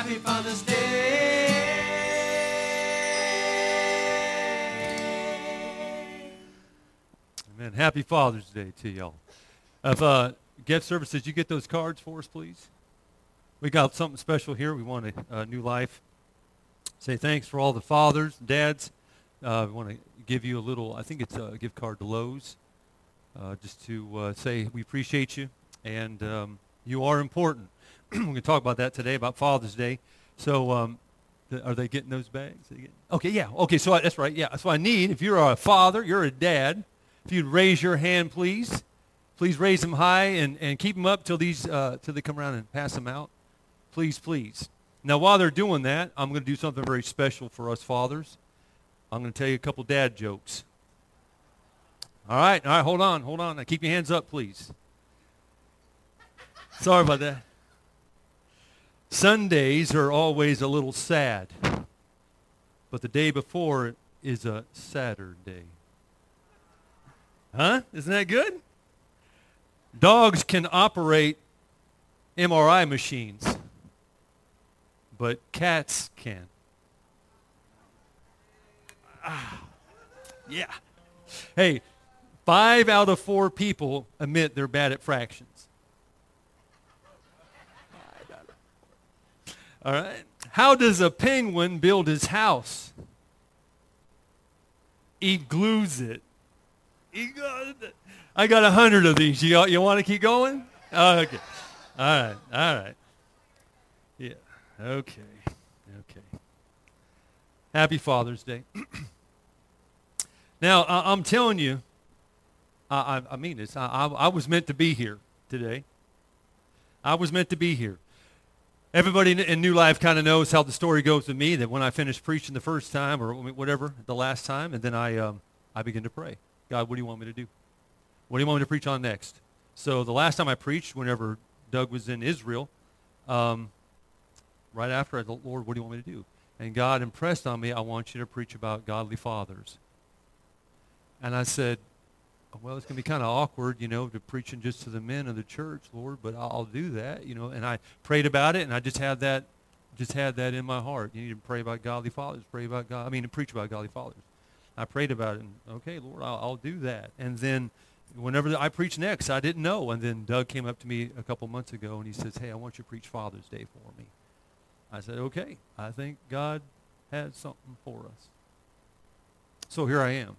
Happy Father's Day. Amen. Happy Father's Day to y'all. If uh, gift services, you get those cards for us, please? We got something special here. We want a, a new life. Say thanks for all the fathers, dads. Uh, we want to give you a little, I think it's a gift card to Lowe's, uh, just to uh, say we appreciate you and um, you are important. We're going to talk about that today, about Father's Day. So um, th- are they getting those bags? Getting- okay, yeah. Okay, so I, that's right. Yeah, so I need, if you're a father, you're a dad, if you'd raise your hand, please. Please raise them high and, and keep them up till these uh, till they come around and pass them out. Please, please. Now, while they're doing that, I'm going to do something very special for us fathers. I'm going to tell you a couple dad jokes. All right, all right, hold on, hold on. Now keep your hands up, please. Sorry about that. Sundays are always a little sad, but the day before is a Saturday. Huh? Isn't that good? Dogs can operate MRI machines, but cats can. Ah, yeah. Hey, five out of four people admit they're bad at fractions. Five out of four. All right. How does a penguin build his house? He glues it. He I got a hundred of these. You, you want to keep going? Oh, okay. All right. All right. Yeah. Okay. Okay. Happy Father's Day. now, I, I'm telling you, I, I, I mean this. I, I, I was meant to be here today. I was meant to be here. Everybody in, New Life kind of knows how the story goes with me, that when I finished preaching the first time or whatever, the last time, and then I, um, I begin to pray. God, what do you want me to do? What do you want me to preach on next? So the last time I preached, whenever Doug was in Israel, um, right after I thought, Lord, what do you want me to do? And God impressed on me, I want you to preach about godly fathers. And I said, well, it's going to be kind of awkward, you know, to preaching just to the men of the church, Lord, but I'll do that, you know. And I prayed about it, and I just had that, just had that in my heart. You need to pray about godly fathers, pray about God. I mean, to preach about godly fathers. I prayed about it, and okay, Lord, I'll, I'll do that. And then whenever I preach next, I didn't know. And then Doug came up to me a couple months ago, and he says, hey, I want you to preach Father's Day for me. I said, okay, I think God has something for us. So here I am.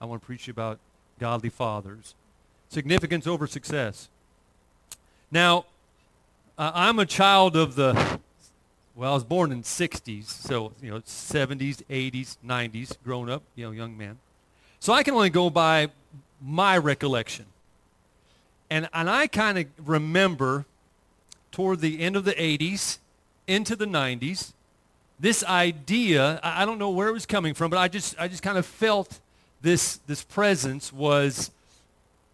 I want to preach about godly fathers. Significance over success. Now, uh, I'm a child of the, well, I was born in 60s, so, you know, 70s, 80s, 90s, grown up, you know, young man. So I can only go by my recollection. And, and I kind of remember toward the end of the 80s, into the 90s, this idea, I I don't know where it was coming from, but I just, I just kind of felt this, this presence was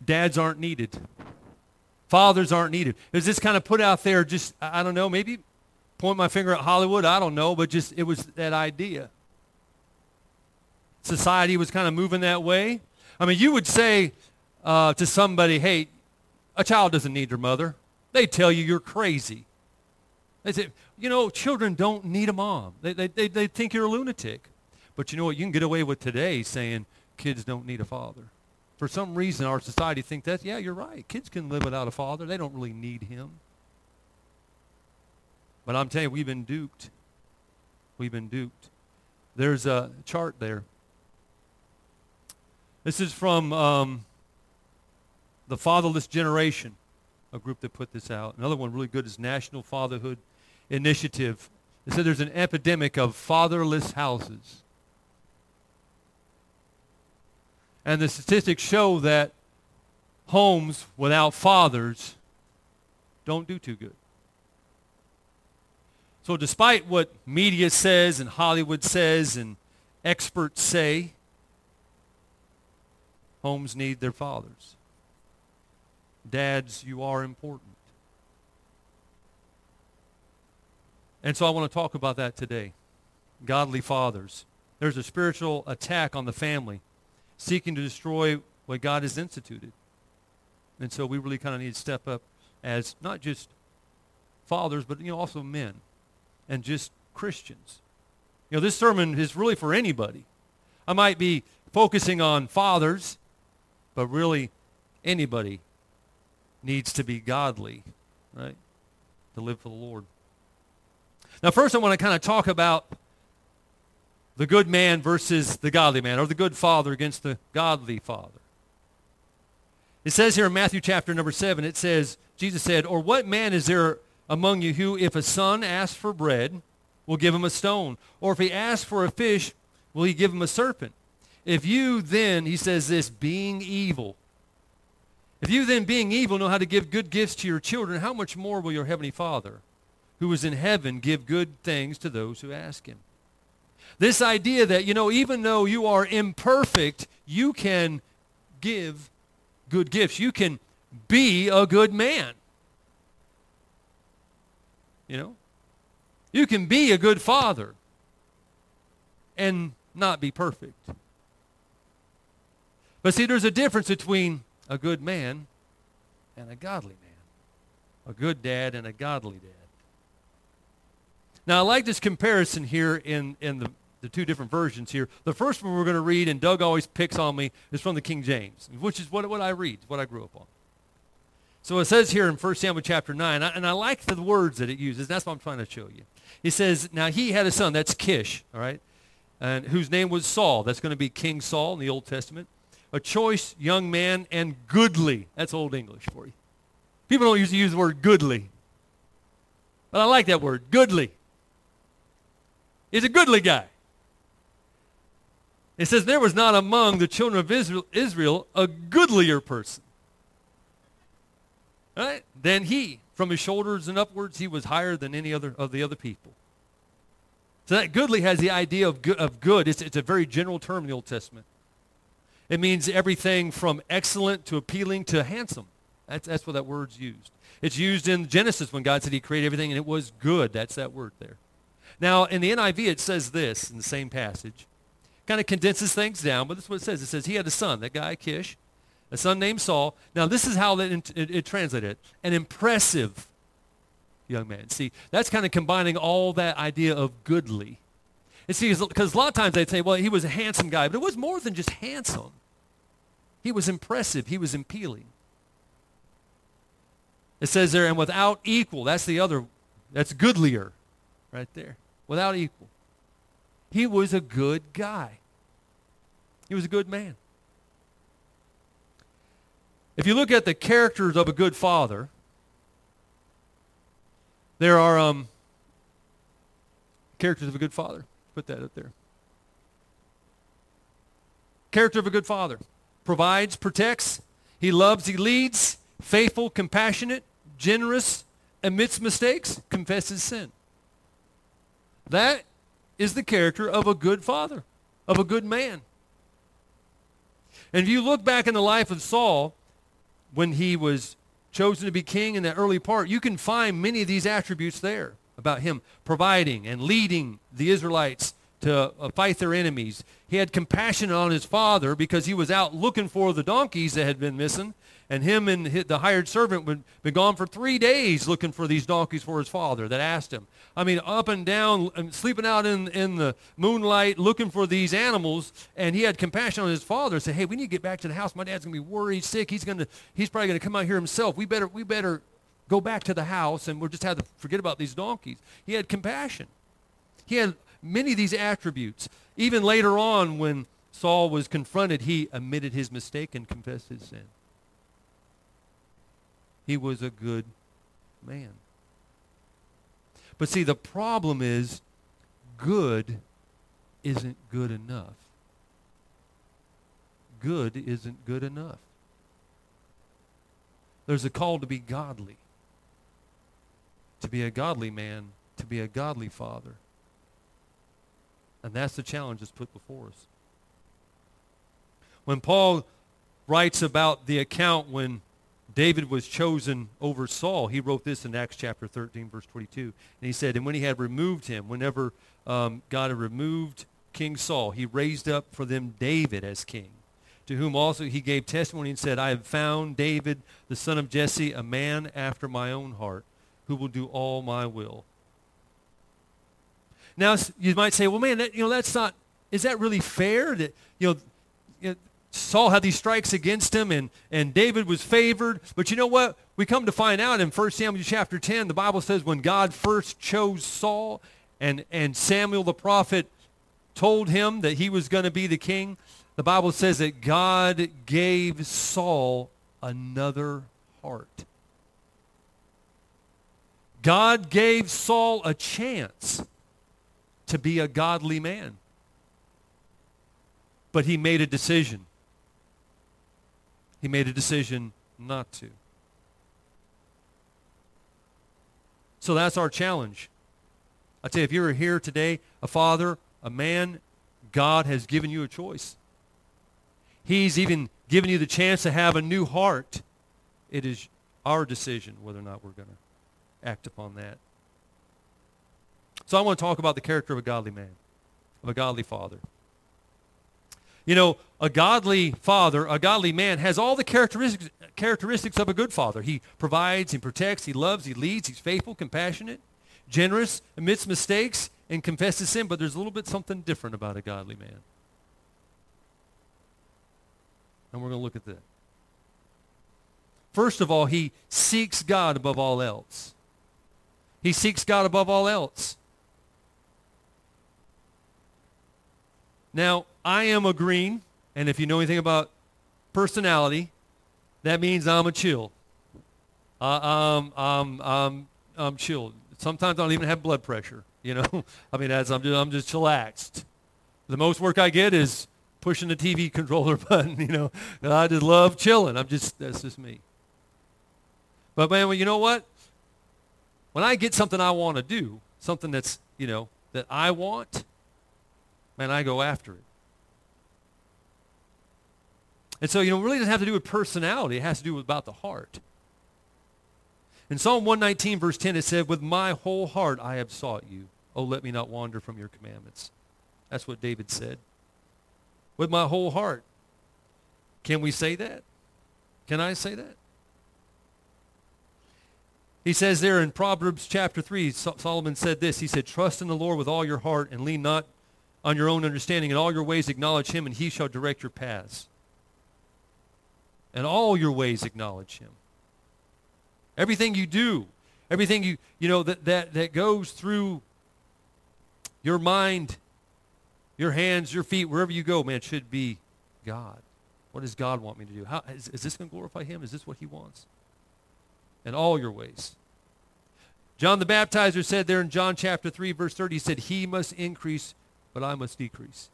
dads aren't needed. Fathers aren't needed. It was just kind of put out there just, I don't know, maybe point my finger at Hollywood, I don't know, but just it was that idea. Society was kind of moving that way. I mean, you would say uh, to somebody, hey, a child doesn't need their mother. They tell you you're crazy. They say, you know, children don't need a mom. They, they, they, they think you're a lunatic. But you know what? You can get away with today saying kids don't need a father. For some reason, our society thinks that, yeah, you're right. Kids can live without a father. They don't really need him. But I'm telling you, we've been duped. We've been duped. There's a chart there. This is from um, the Fatherless Generation, a group that put this out. Another one really good is National Fatherhood Initiative. They said there's an epidemic of fatherless houses. And the statistics show that homes without fathers don't do too good. So despite what media says and Hollywood says and experts say, homes need their fathers. Dads, you are important. And so I want to talk about that today. Godly fathers. There's a spiritual attack on the family seeking to destroy what God has instituted. And so we really kind of need to step up as not just fathers, but you know, also men. and just Christians. You know, this sermon is really for anybody. I might be focusing on fathers, but really anybody needs to be godly, right? To live for the Lord. Now, first I want to kind of talk about the good man versus the godly man, or the good father against the godly father. It says here in Matthew chapter number 7, it says, Jesus said, Or what man is there among you who, if a son asks for bread, will give him a stone? Or if he asks for a fish, will he give him a serpent? If you then, he says this, being evil, if you then being evil know how to give good gifts to your children, how much more will your heavenly Father, who is in heaven, give good things to those who ask him? This idea that, you know, even though you are imperfect, you can give good gifts. You can be a good man. You know? You can be a good father and not be perfect. But see, there's a difference between a good man and a godly man. A good dad and a godly dad. Now, I like this comparison here in, in the, the two different versions here. The first one we're going to read, and Doug always picks on me, is from the King James, which is what, what I read, what I grew up on. So it says here in 1 Samuel chapter 9, and I like the words that it uses. That's what I'm trying to show you. He says, now he had a son, that's Kish, all right, and whose name was Saul. That's going to be King Saul in the Old Testament. A choice young man and goodly. That's Old English for you. People don't usually use the word goodly. But I like that word, goodly. He's a goodly guy. It says, there was not among the children of Israel, Israel a goodlier person right, than he. From his shoulders and upwards, he was higher than any other of the other people. So that goodly has the idea of good. Of good. It's, it's a very general term in the Old Testament. It means everything from excellent to appealing to handsome. That's, that's what that word's used. It's used in Genesis when God said he created everything and it was good. That's that word there. Now, in the NIV, it says this in the same passage. Kind of condenses things down, but this is what it says. It says he had a son, that guy Kish, a son named Saul. Now, this is how it, it, it translated An impressive young man. See, that's kind of combining all that idea of goodly. And see, because a lot of times they'd say, well, he was a handsome guy, but it was more than just handsome. He was impressive. He was appealing. It says there, and without equal, that's the other, that's goodlier right there without equal. He was a good guy. He was a good man. If you look at the characters of a good father, there are um, characters of a good father. Put that up there. Character of a good father. Provides, protects. He loves, he leads. Faithful, compassionate, generous, admits mistakes, confesses sin. That is the character of a good father, of a good man. And if you look back in the life of Saul, when he was chosen to be king in that early part, you can find many of these attributes there about him providing and leading the Israelites to uh, fight their enemies. He had compassion on his father because he was out looking for the donkeys that had been missing. And him and the hired servant would be gone for three days looking for these donkeys for his father that asked him. I mean, up and down, sleeping out in, in the moonlight looking for these animals. And he had compassion on his father. Said, hey, we need to get back to the house. My dad's going to be worried, sick. He's, gonna, he's probably going to come out here himself. We better, we better go back to the house and we'll just have to forget about these donkeys. He had compassion. He had many of these attributes. Even later on when Saul was confronted, he admitted his mistake and confessed his sin. He was a good man. But see, the problem is good isn't good enough. Good isn't good enough. There's a call to be godly, to be a godly man, to be a godly father. And that's the challenge that's put before us. When Paul writes about the account when David was chosen over Saul, he wrote this in Acts chapter 13, verse 22. And he said, And when he had removed him, whenever um, God had removed King Saul, he raised up for them David as king, to whom also he gave testimony and said, I have found David, the son of Jesse, a man after my own heart, who will do all my will. Now you might say, well, man, that, you know, that's not, is that really fair that, you know, you know, Saul had these strikes against him and, and David was favored. But you know what? We come to find out in 1 Samuel chapter 10, the Bible says when God first chose Saul and, and Samuel the prophet told him that he was going to be the king, the Bible says that God gave Saul another heart. God gave Saul a chance to be a godly man. But he made a decision. He made a decision not to. So that's our challenge. I tell you, if you're here today, a father, a man, God has given you a choice. He's even given you the chance to have a new heart. It is our decision whether or not we're going to act upon that. So I want to talk about the character of a godly man, of a godly father. You know, a godly father, a godly man has all the characteristics, characteristics of a good father. He provides, he protects, he loves, he leads, he's faithful, compassionate, generous, admits mistakes, and confesses sin. But there's a little bit something different about a godly man. And we're going to look at that. First of all, he seeks God above all else. He seeks God above all else. Now, I am a green, and if you know anything about personality, that means I'm a chill. Uh, um, um, um, I'm chill. Sometimes I don't even have blood pressure. You know, I mean, as I'm just, I'm just chillaxed. The most work I get is pushing the TV controller button. You know, and I just love chilling. I'm just that's just me. But man, well, you know what? When I get something I want to do, something that's you know that I want, man, I go after it. And so, you know, it really doesn't have to do with personality. It has to do with about the heart. In Psalm 119, verse 10, it said, With my whole heart I have sought you. Oh, let me not wander from your commandments. That's what David said. With my whole heart. Can we say that? Can I say that? He says there in Proverbs chapter 3, Solomon said this. He said, Trust in the Lord with all your heart and lean not on your own understanding. In all your ways acknowledge him, and he shall direct your paths. In all your ways acknowledge him. Everything you do, everything you, you know, that, that, that goes through your mind, your hands, your feet, wherever you go, man, should be God. What does God want me to do? How, is, is this going to glorify him? Is this what he wants? In all your ways. John the Baptizer said there in John chapter 3, verse 30, he said, he must increase, but I must decrease.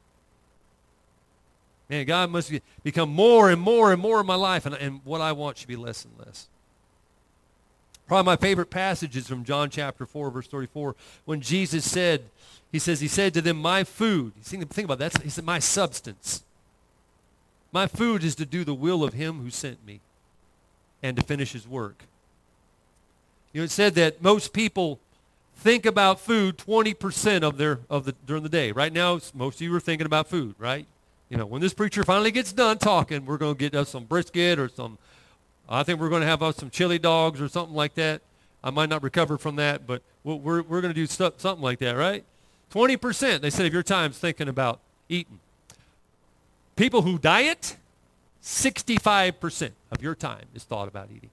Man, God must become more and more and more in my life, and, and what I want should be less and less. Probably my favorite passage is from John chapter 4, verse 34, when Jesus said, he says, he said to them, my food, think about that, he said, my substance. My food is to do the will of him who sent me and to finish his work. You know, it said that most people think about food 20% of their of the during the day. Right now, most of you are thinking about food, right? You know, when this preacher finally gets done talking, we're going to get us some brisket or some I think we're going to have us some chili dogs or something like that. I might not recover from that, but we're, we're going to do something like that, right? 20%, they said, of your time's thinking about eating. People who diet, 65% of your time is thought about eating.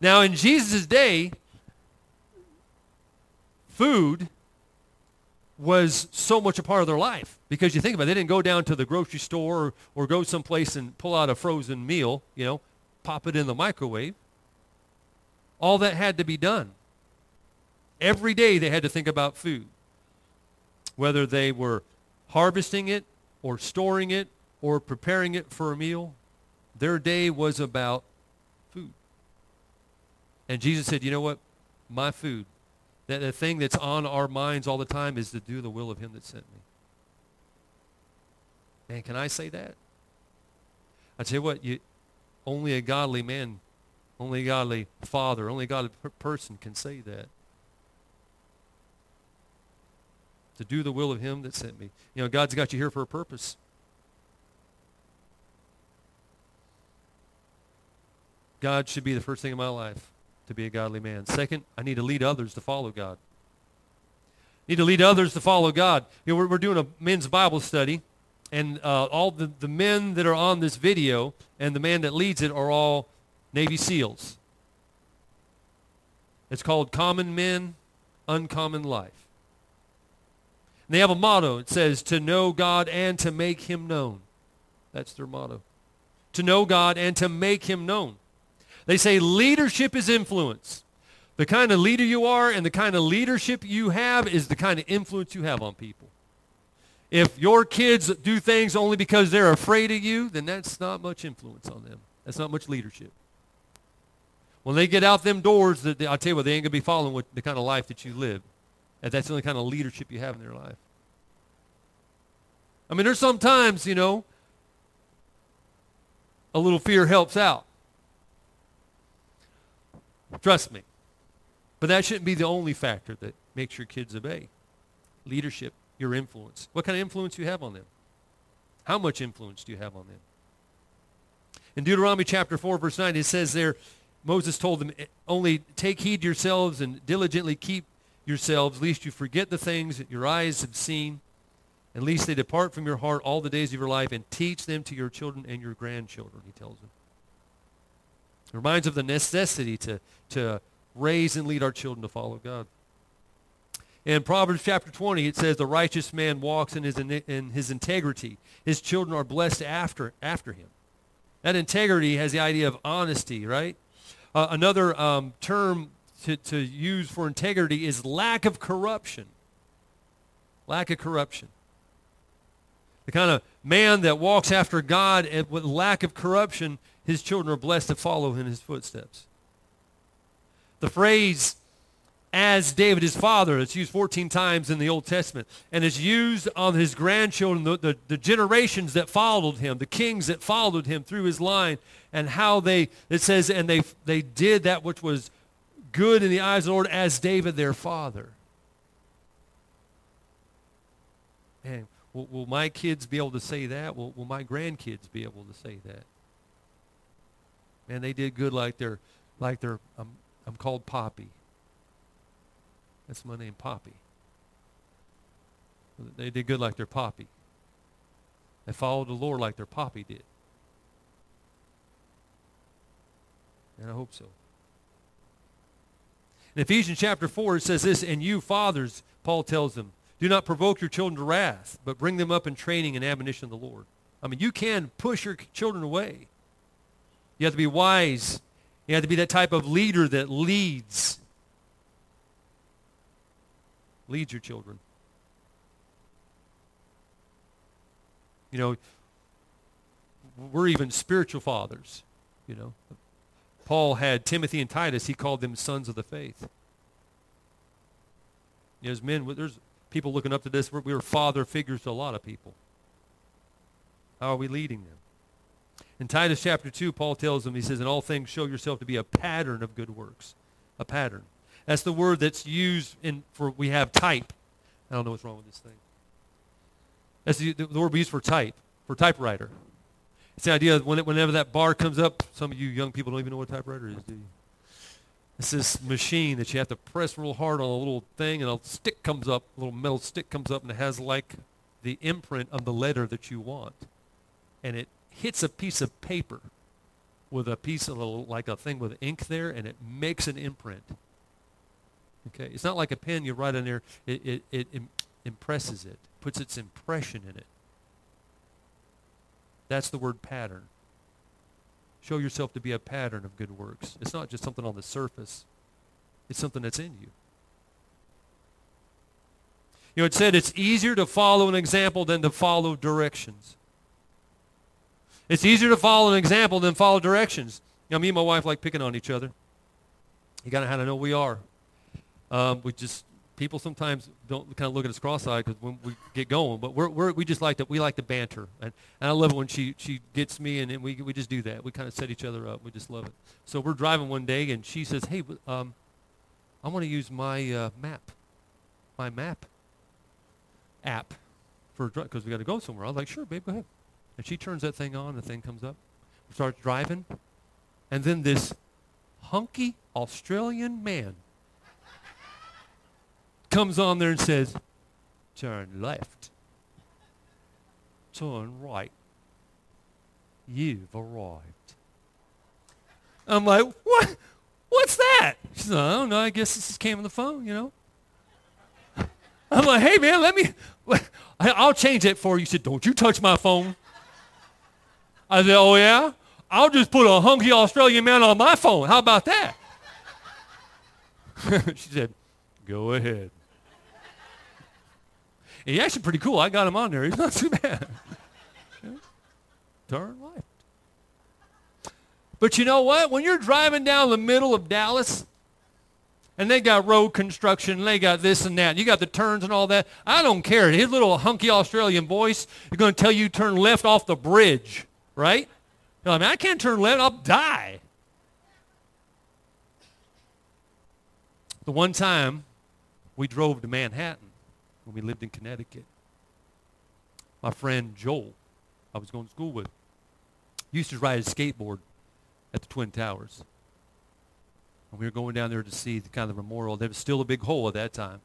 Now, in Jesus' day, food was so much a part of their life. Because you think about it, they didn't go down to the grocery store or, or go someplace and pull out a frozen meal, you know, pop it in the microwave. All that had to be done. Every day they had to think about food. Whether they were harvesting it or storing it or preparing it for a meal, their day was about food. And Jesus said, you know what? My food that the thing that's on our minds all the time is to do the will of him that sent me. Man, can I say that? I tell you what, you, only a godly man, only a godly father, only a godly per- person can say that. To do the will of him that sent me. You know, God's got you here for a purpose. God should be the first thing in my life to be a godly man. Second, I need to lead others to follow God. need to lead others to follow God. You know, we're, we're doing a men's Bible study, and uh, all the, the men that are on this video and the man that leads it are all Navy SEALs. It's called Common Men, Uncommon Life. And they have a motto. It says, to know God and to make him known. That's their motto. To know God and to make him known. They say leadership is influence. The kind of leader you are and the kind of leadership you have is the kind of influence you have on people. If your kids do things only because they're afraid of you, then that's not much influence on them. That's not much leadership. When they get out them doors, I'll tell you what, they ain't going to be following the kind of life that you live. That's the only kind of leadership you have in their life. I mean, there's sometimes, you know, a little fear helps out. Trust me. But that shouldn't be the only factor that makes your kids obey. Leadership, your influence. What kind of influence do you have on them? How much influence do you have on them? In Deuteronomy chapter 4, verse 9, it says there, Moses told them, eh, only take heed yourselves and diligently keep yourselves, lest you forget the things that your eyes have seen, and lest they depart from your heart all the days of your life, and teach them to your children and your grandchildren, he tells them. It reminds of the necessity to, to raise and lead our children to follow God. In Proverbs chapter 20, it says, the righteous man walks in his, in his integrity. His children are blessed after, after him. That integrity has the idea of honesty, right? Uh, another um, term to, to use for integrity is lack of corruption. Lack of corruption. The kind of man that walks after God with lack of corruption, his children are blessed to follow in his footsteps. The phrase, as David his father, it's used 14 times in the Old Testament, and it's used on his grandchildren, the, the, the generations that followed him, the kings that followed him through his line, and how they, it says, and they, they did that which was good in the eyes of the Lord as David their father. And will, will my kids be able to say that? Will, will my grandkids be able to say that? Man, they did good like they're, like they're, um, I'm called Poppy. That's my name, Poppy. They did good like their Poppy. They followed the Lord like their Poppy did. And I hope so. In Ephesians chapter 4, it says this, And you, fathers, Paul tells them, do not provoke your children to wrath, but bring them up in training and admonition of the Lord. I mean, you can push your children away. You have to be wise. You have to be that type of leader that leads. Leads your children. You know, we're even spiritual fathers, you know. Paul had Timothy and Titus. He called them sons of the faith. As men, there's people looking up to this. We are father figures to a lot of people. How are we leading them? In Titus chapter 2, Paul tells them, he says, in all things show yourself to be a pattern of good works. A pattern. That's the word that's used in, for, we have type. I don't know what's wrong with this thing. That's the, the, the word we use for type, for typewriter. It's the idea that when it, whenever that bar comes up, some of you young people don't even know what a typewriter is, do you? It's this machine that you have to press real hard on a little thing, and a stick comes up, a little metal stick comes up, and it has like the imprint of the letter that you want. And it hits a piece of paper with a piece of like a thing with ink there, and it makes an imprint. Okay, it's not like a pen you write in there. It, it, it Im- impresses it, puts its impression in it. That's the word pattern. Show yourself to be a pattern of good works. It's not just something on the surface. It's something that's in you. You know, it said it's easier to follow an example than to follow directions. It's easier to follow an example than follow directions. You know, me and my wife like picking on each other. You got to have to know we are. Um, we just people sometimes don't kind of look at us cross-eyed because when we get going, but we're, we're, we just like to we like to banter, and, and I love it when she she gets me, and, and we we just do that. We kind of set each other up. We just love it. So we're driving one day, and she says, "Hey, um, I want to use my uh, map, my map app for because we got to go somewhere." I was like, "Sure, babe, go ahead." And she turns that thing on, the thing comes up, starts driving, and then this hunky Australian man comes on there and says, turn left, turn right. You've arrived. I'm like, what? What's that? She said, I don't know. I guess this just came on the phone, you know. I'm like, hey, man, let me, I'll change that for you. She said, don't you touch my phone. I said, oh, yeah? I'll just put a hunky Australian man on my phone. How about that? she said, go ahead. He's actually pretty cool. I got him on there. He's not too bad. Turn left. But you know what? When you're driving down the middle of Dallas, and they got road construction, and they got this and that, and you got the turns and all that, I don't care. His little hunky Australian voice is going to tell you turn left off the bridge, right? I mean, I can't turn left. I'll die. The one time we drove to Manhattan when we lived in Connecticut, my friend Joel, I was going to school with, used to ride a skateboard at the Twin Towers. And we were going down there to see the kind of memorial. There was still a big hole at that time.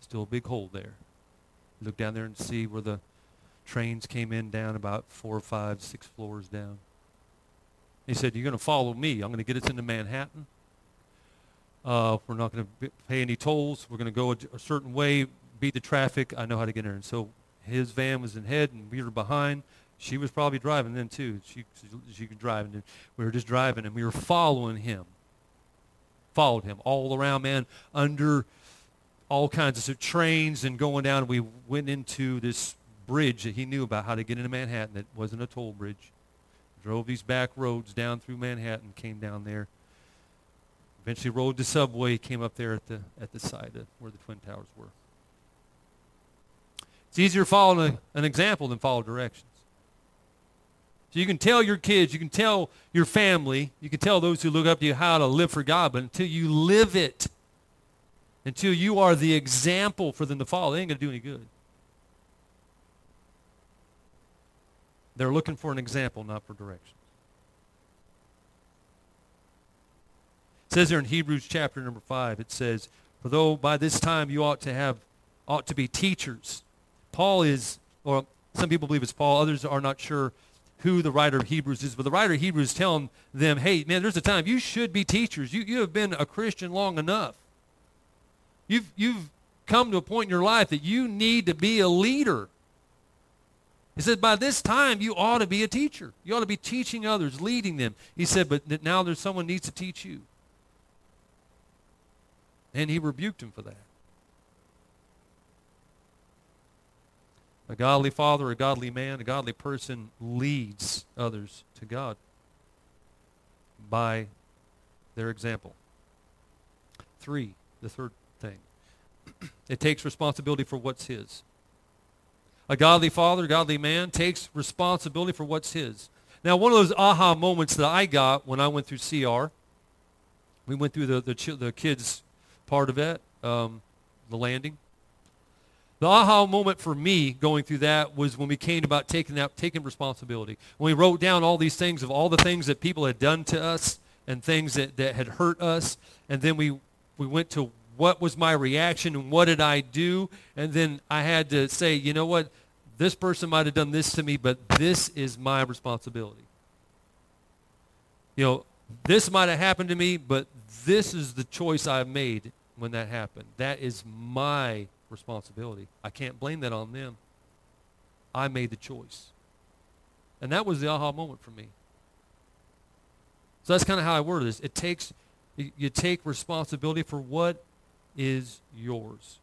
Still a big hole there. Look down there and see where the trains came in down about four or five, six floors down. He said, you're going to follow me. I'm going to get us into Manhattan. Uh, we're not going to pay any tolls. We're going to go a, a, certain way, beat the traffic. I know how to get in. And so his van was in head, and we were behind. She was probably driving then too. She she could drive, and we were just driving, and we were following him. Followed him all around, man, under all kinds of trains and going down. We went into this bridge that he knew about how to get into Manhattan. That wasn't a toll bridge. Drove these back roads down through Manhattan, came down there. Eventually rode the subway, came up there at the at the side of where the Twin Towers were. It's easier to follow a, an example than follow directions. So you can tell your kids, you can tell your family, you can tell those who look up to you how to live for God, but until you live it, until you are the example for them to follow, they ain't going to do any good. They're looking for an example, not for directions. It says there in Hebrews chapter number 5, it says, For though by this time you ought to have, ought to be teachers. Paul is, or some people believe it's Paul, others are not sure who the writer of Hebrews is, but the writer of Hebrews telling them, hey, man, there's a time you should be teachers. You, you have been a Christian long enough. You've, you've come to a point in your life that you need to be a leader. He said, by this time, you ought to be a teacher. You ought to be teaching others, leading them. He said, but now there's someone needs to teach you. And he rebuked him for that. A godly father, a godly man, a godly person leads others to God by their example. Three, the third thing. it takes responsibility for what's his. A godly father, godly man takes responsibility for what's his. Now, one of those aha moments that I got when I went through CR, we went through the, the, the kids' part of it, um, the landing. The aha moment for me going through that was when we came about taking that, taking responsibility. When we wrote down all these things of all the things that people had done to us and things that, that had hurt us, and then we, we went to what was my reaction and what did I do, and then I had to say, you know what, this person might have done this to me, but this is my responsibility. You know, this might have happened to me, but this is the choice I've made when that happened. That is my responsibility. I can't blame that on them. I made the choice. And that was the aha moment for me. So that's kind of how I word this. It takes, you take responsibility for what is yours.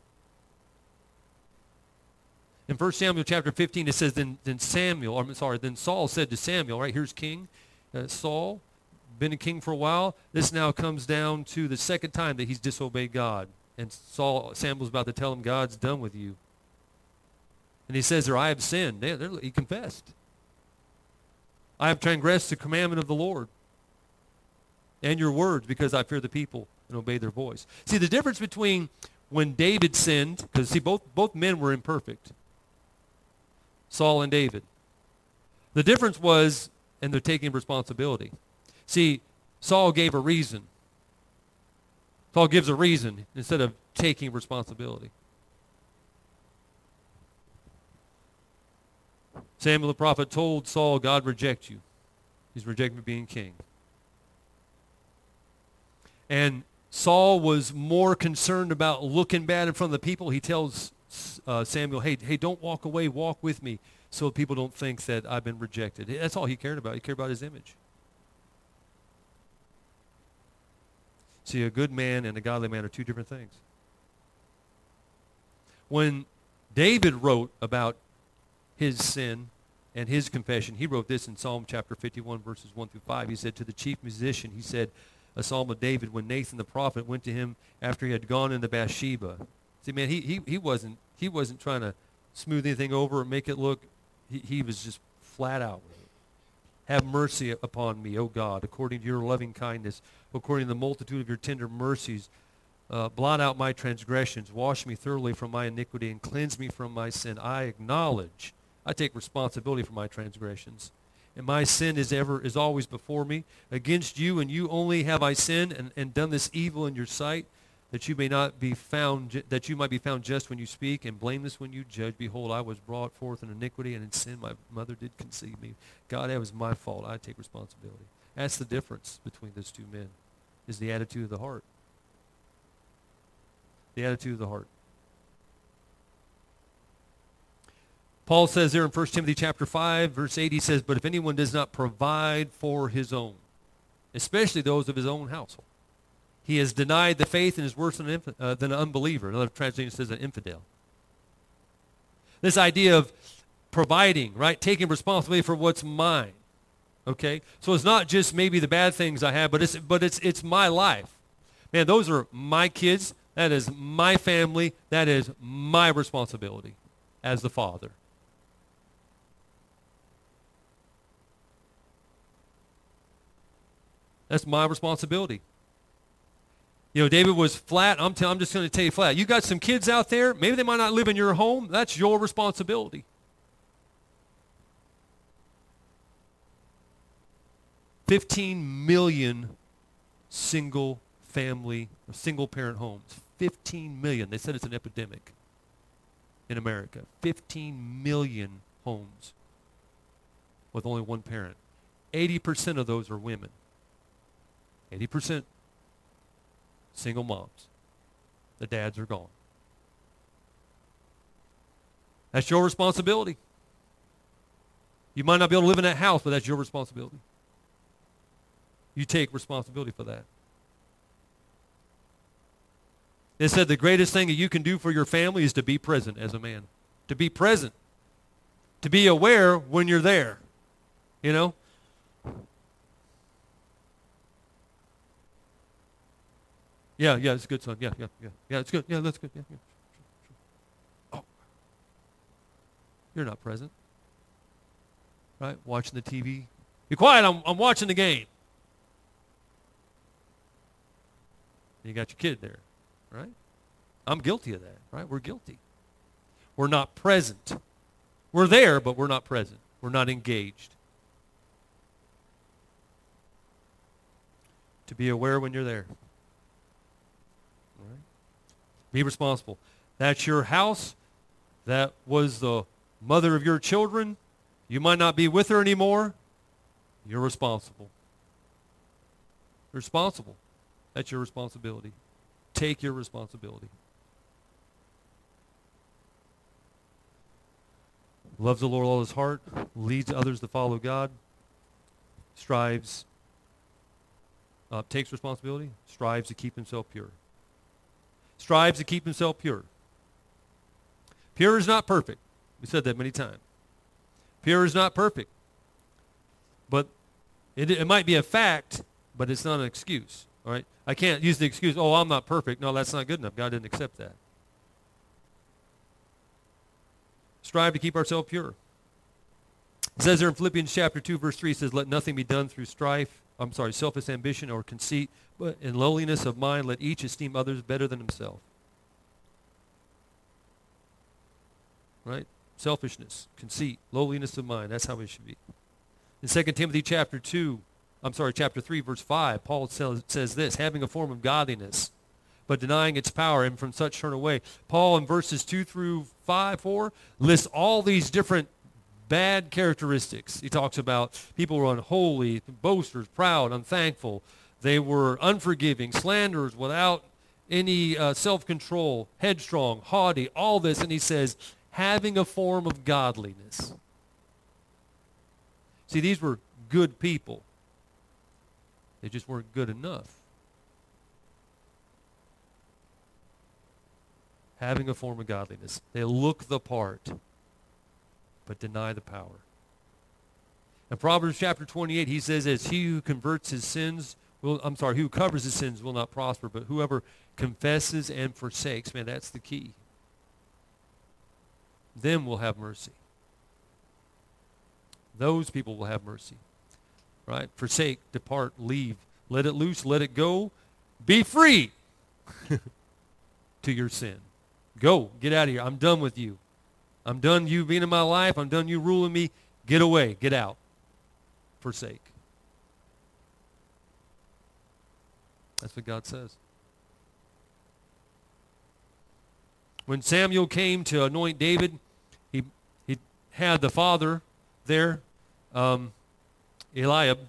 In 1 Samuel chapter 15, it says, then, then Samuel, I'm sorry, then Saul said to Samuel, right, here's king, uh, Saul, been a king for a while. This now comes down to the second time that he's disobeyed God. And Saul, Samuel's about to tell him, God's done with you. And he says there, I have sinned. They, he confessed. I have transgressed the commandment of the Lord and your words because I fear the people and obey their voice. See, the difference between when David sinned, because see, both, both men were imperfect, Saul and David. The difference was, and they're taking responsibility. See, Saul gave a reason. Saul gives a reason instead of taking responsibility. Samuel the prophet told Saul, God rejects you. He's rejected being king. And Saul was more concerned about looking bad in front of the people. He tells uh, Samuel, hey, hey, don't walk away. Walk with me so people don't think that I've been rejected. That's all he cared about. He cared about his image. See, a good man and a godly man are two different things. When David wrote about his sin and his confession, he wrote this in Psalm chapter 51, verses 1 through 5. He said to the chief musician, he said, a psalm of David when Nathan the prophet went to him after he had gone into Bathsheba. See, man, he, he, he, wasn't, he wasn't trying to smooth anything over or make it look, he, he was just flat out with it. Have mercy upon me, O God, according to your loving kindness, according to the multitude of your tender mercies. Uh, blot out my transgressions. Wash me thoroughly from my iniquity and cleanse me from my sin. I acknowledge, I take responsibility for my transgressions and my sin is ever is always before me. Against you and you only have I sinned and, and done this evil in your sight, that you may not be found that you might be found just when you speak and blameless when you judge. Behold, I was brought forth in iniquity, and in sin my mother did conceive me. God, that was my fault. I take responsibility. That's the difference between those two men, is the attitude of the heart. The attitude of the heart. Paul says there in 1 Timothy chapter 5, verse 8, he says, But if anyone does not provide for his own, especially those of his own household, he has denied the faith and is worse than, an, uh, than an unbeliever. Another translation says an infidel. This idea of providing, right? Taking responsibility for what's mine. Okay? So it's not just maybe the bad things I have, but it's, but it's, it's my life. Man, those are my kids. That is my family. That is my responsibility as the father. That's my responsibility. You know, David was flat. I'm, tell, I'm just going to tell you flat. You got some kids out there. Maybe they might not live in your home. That's your responsibility. Fifteen million single family or single parent homes. Fifteen million. They said it's an epidemic in America. Fifteen million homes with only one parent. Eighty percent of those are women. 80% single moms. The dads are gone. That's your responsibility. You might not be able to live in that house, but that's your responsibility. You take responsibility for that. It said the greatest thing that you can do for your family is to be present as a man. To be present. To be aware when you're there. You know? Yeah, yeah, it's a good, song. Yeah, yeah, yeah. Yeah, it's good. Yeah, that's good. Yeah, yeah. Oh. You're not present. Right? Watching the TV. Be quiet. I'm, I'm watching the game. You got your kid there, right? I'm guilty of that, right? We're guilty. We're not present. We're there, but we're not present. We're not engaged. To be aware when you're there. Be responsible. That's your house. That was the mother of your children. You might not be with her anymore. You're responsible. Responsible. That's your responsibility. Take your responsibility. Loves the Lord all his heart, leads others to follow God, strives, uh, takes responsibility, strives to keep himself pure strives to keep himself pure. Pure is not perfect. We said that many times. Pure is not perfect. But it, it might be a fact, but it's not an excuse. All right? I can't use the excuse, oh, I'm not perfect. No, that's not good enough. God didn't accept that. Strive to keep ourselves pure. It says there in Philippians chapter 2, verse 3, it says, Let nothing be done through strife, I'm sorry, selfish ambition or conceit, but in lowliness of mind, let each esteem others better than himself. Right? Selfishness, conceit, lowliness of mind. That's how it should be. In 2 Timothy chapter 2, I'm sorry, chapter 3, verse 5, Paul says, says this, having a form of godliness, but denying its power, and from such turn away. Paul in verses 2 through 5, 4 lists all these different bad characteristics. He talks about people were unholy, boasters, proud, unthankful. They were unforgiving, slanderers, without any uh, self-control, headstrong, haughty, all this. And he says, having a form of godliness. See, these were good people. They just weren't good enough. Having a form of godliness. They look the part, but deny the power. In Proverbs chapter 28, he says, as he who converts his sins will, I'm sorry, who covers his sins will not prosper, but whoever confesses and forsakes, man, that's the key. Them will have mercy. Those people will have mercy. Right? Forsake, depart, leave. Let it loose, let it go. Be free to your sin. Go. Get out of here. I'm done with you. I'm done you being in my life. I'm done you ruling me. Get away. Get out. Forsake. That's what God says. When Samuel came to anoint David, he, he had the father there, um, Eliab,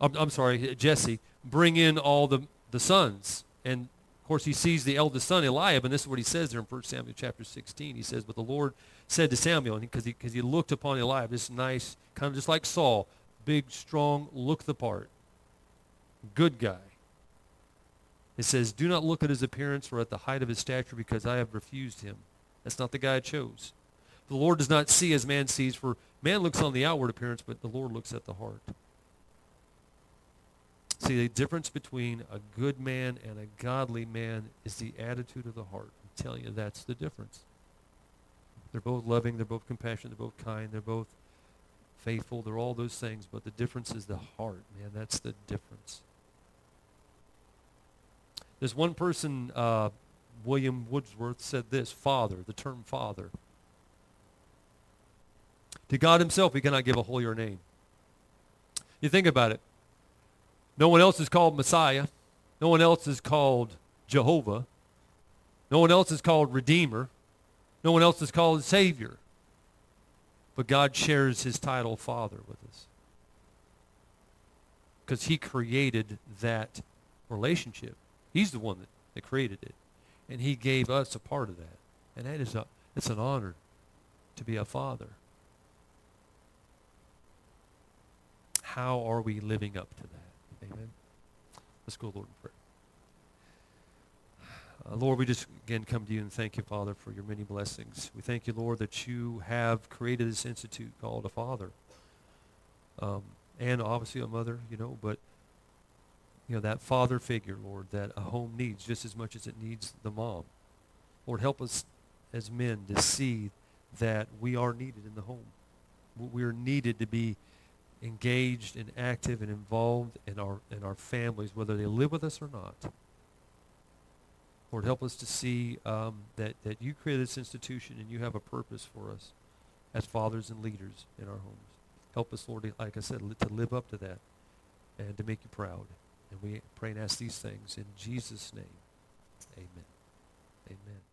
I'm, I'm sorry, Jesse, bring in all the, the sons. And, of course, he sees the eldest son, Eliab, and this is what he says there in 1 Samuel chapter 16. He says, But the Lord said to Samuel, because he, cause he looked upon Eliab, this nice, kind of just like Saul, big, strong, look the part, good guy. It says, Do not look at his appearance or at the height of his stature because I have refused him. That's not the guy I chose. The Lord does not see as man sees, for man looks on the outward appearance, but the Lord looks at the heart. See, the difference between a good man and a godly man is the attitude of the heart. I'm telling you, that's the difference. They're both loving, they're both compassionate, they're both kind, they're both faithful, they're all those things, but the difference is the heart, man. That's the difference. There's one person, uh, William Wordsworth, said this, Father, the term Father. To God himself, he cannot give a holier name. You think about it. No one else is called Messiah. No one else is called Jehovah. No one else is called Redeemer. No one else is called Savior. But God shares his title Father with us. Because he created that relationship. He's the one that, that created it. And he gave us a part of that. And that is a, it's an honor to be a father. How are we living up to that? Amen. Let's go, Lord, in prayer. Uh, Lord, we just again come to you and thank you, Father, for your many blessings. We thank you, Lord, that you have created this institute called a father. Um, and obviously a mother, you know, but you know, that father figure, Lord, that a home needs just as much as it needs the mom. Lord, help us as men to see that we are needed in the home. We are needed to be engaged and active and involved in our, in our families, whether they live with us or not. Lord, help us to see um, that, that you created this institution and you have a purpose for us as fathers and leaders in our homes. Help us, Lord, like I said, to live up to that and to make you proud. And we pray and ask these things in Jesus' name. Amen. Amen.